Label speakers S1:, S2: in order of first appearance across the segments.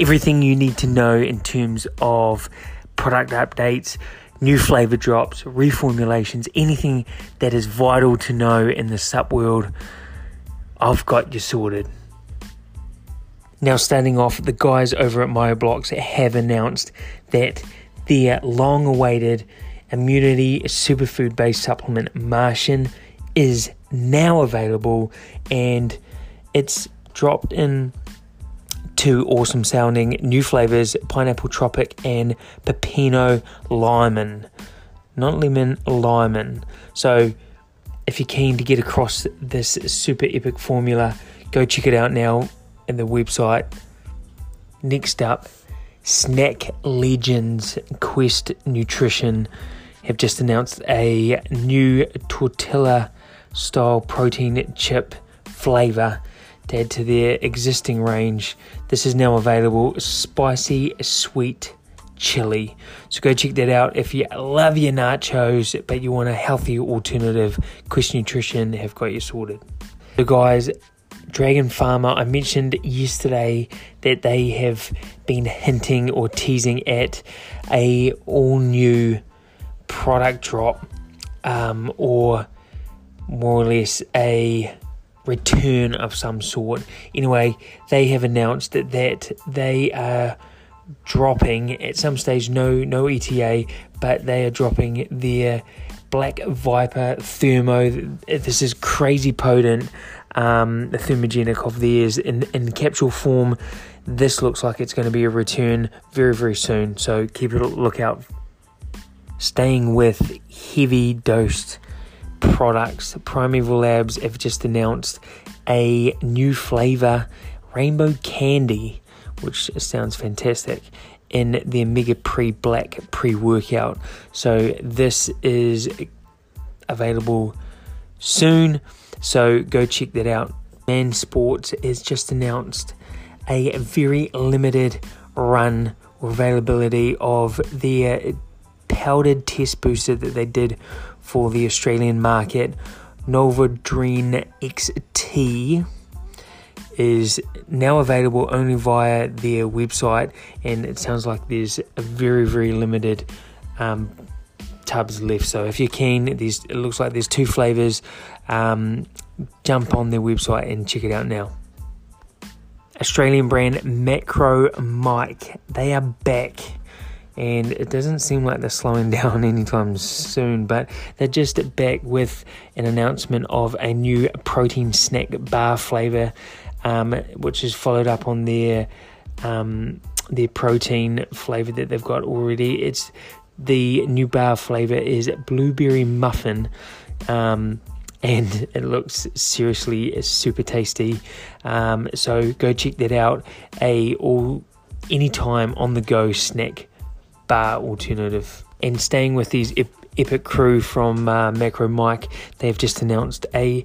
S1: everything you need to know in terms of product updates, new flavor drops, reformulations, anything that is vital to know in the sup world, I've got you sorted. Now, starting off, the guys over at Myoblox have announced that their long awaited immunity superfood based supplement Martian is now available and it's dropped in two awesome sounding new flavors pineapple tropic and pepino lemon not lemon lemon so if you're keen to get across this super epic formula go check it out now in the website. Next up snack legends quest nutrition have just announced a new tortilla style protein chip flavor to add to their existing range. This is now available spicy sweet chili. So go check that out if you love your nachos but you want a healthy alternative. Quest Nutrition have got you sorted. So guys, Dragon Pharma, I mentioned yesterday that they have been hinting or teasing at a all new product drop um, or more or less a return of some sort. Anyway, they have announced that, that they are dropping at some stage no no ETA, but they are dropping their Black Viper Thermo. This is crazy potent. Um, the thermogenic of theirs in, in capsule form. This looks like it's going to be a return very, very soon. So keep a lookout staying with heavy dosed products, Primeval Labs have just announced a new flavor, rainbow candy, which sounds fantastic, in the Omega Pre Black pre workout. So, this is available soon. So, go check that out. Man Sports has just announced a very limited run or availability of their powdered test booster that they did for the Australian market, Novoadrene XT, is now available only via their website, and it sounds like there's a very, very limited um, tubs left. So if you're keen, there's it looks like there's two flavors. Um, jump on their website and check it out now. Australian brand Macro Mike, they are back and it doesn't seem like they're slowing down anytime soon. But they're just back with an announcement of a new protein snack bar flavor, um, which is followed up on their um, their protein flavor that they've got already. It's the new bar flavor is blueberry muffin. Um, and it looks seriously super tasty. Um, so go check that out. A all anytime on the go snack bar alternative. And staying with these ep- epic crew from uh, Macro Mike, they've just announced a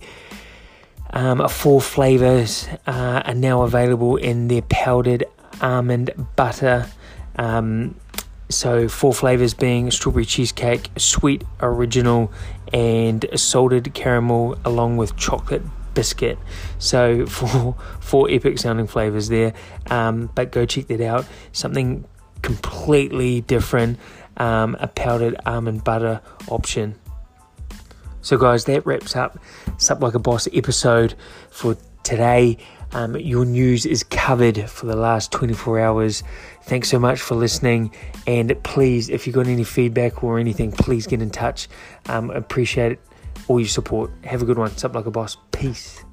S1: um, four flavors uh, are now available in their powdered almond butter. Um, so four flavors being strawberry cheesecake, sweet original, and salted caramel, along with chocolate biscuit. So four four epic sounding flavors there. Um, but go check that out. Something completely different, um, a powdered almond butter option. So, guys, that wraps up Sup Like a Boss episode for today. Um, your news is covered for the last 24 hours. Thanks so much for listening. And please, if you've got any feedback or anything, please get in touch. Um, appreciate all your support. Have a good one. Sup Like a Boss. Peace.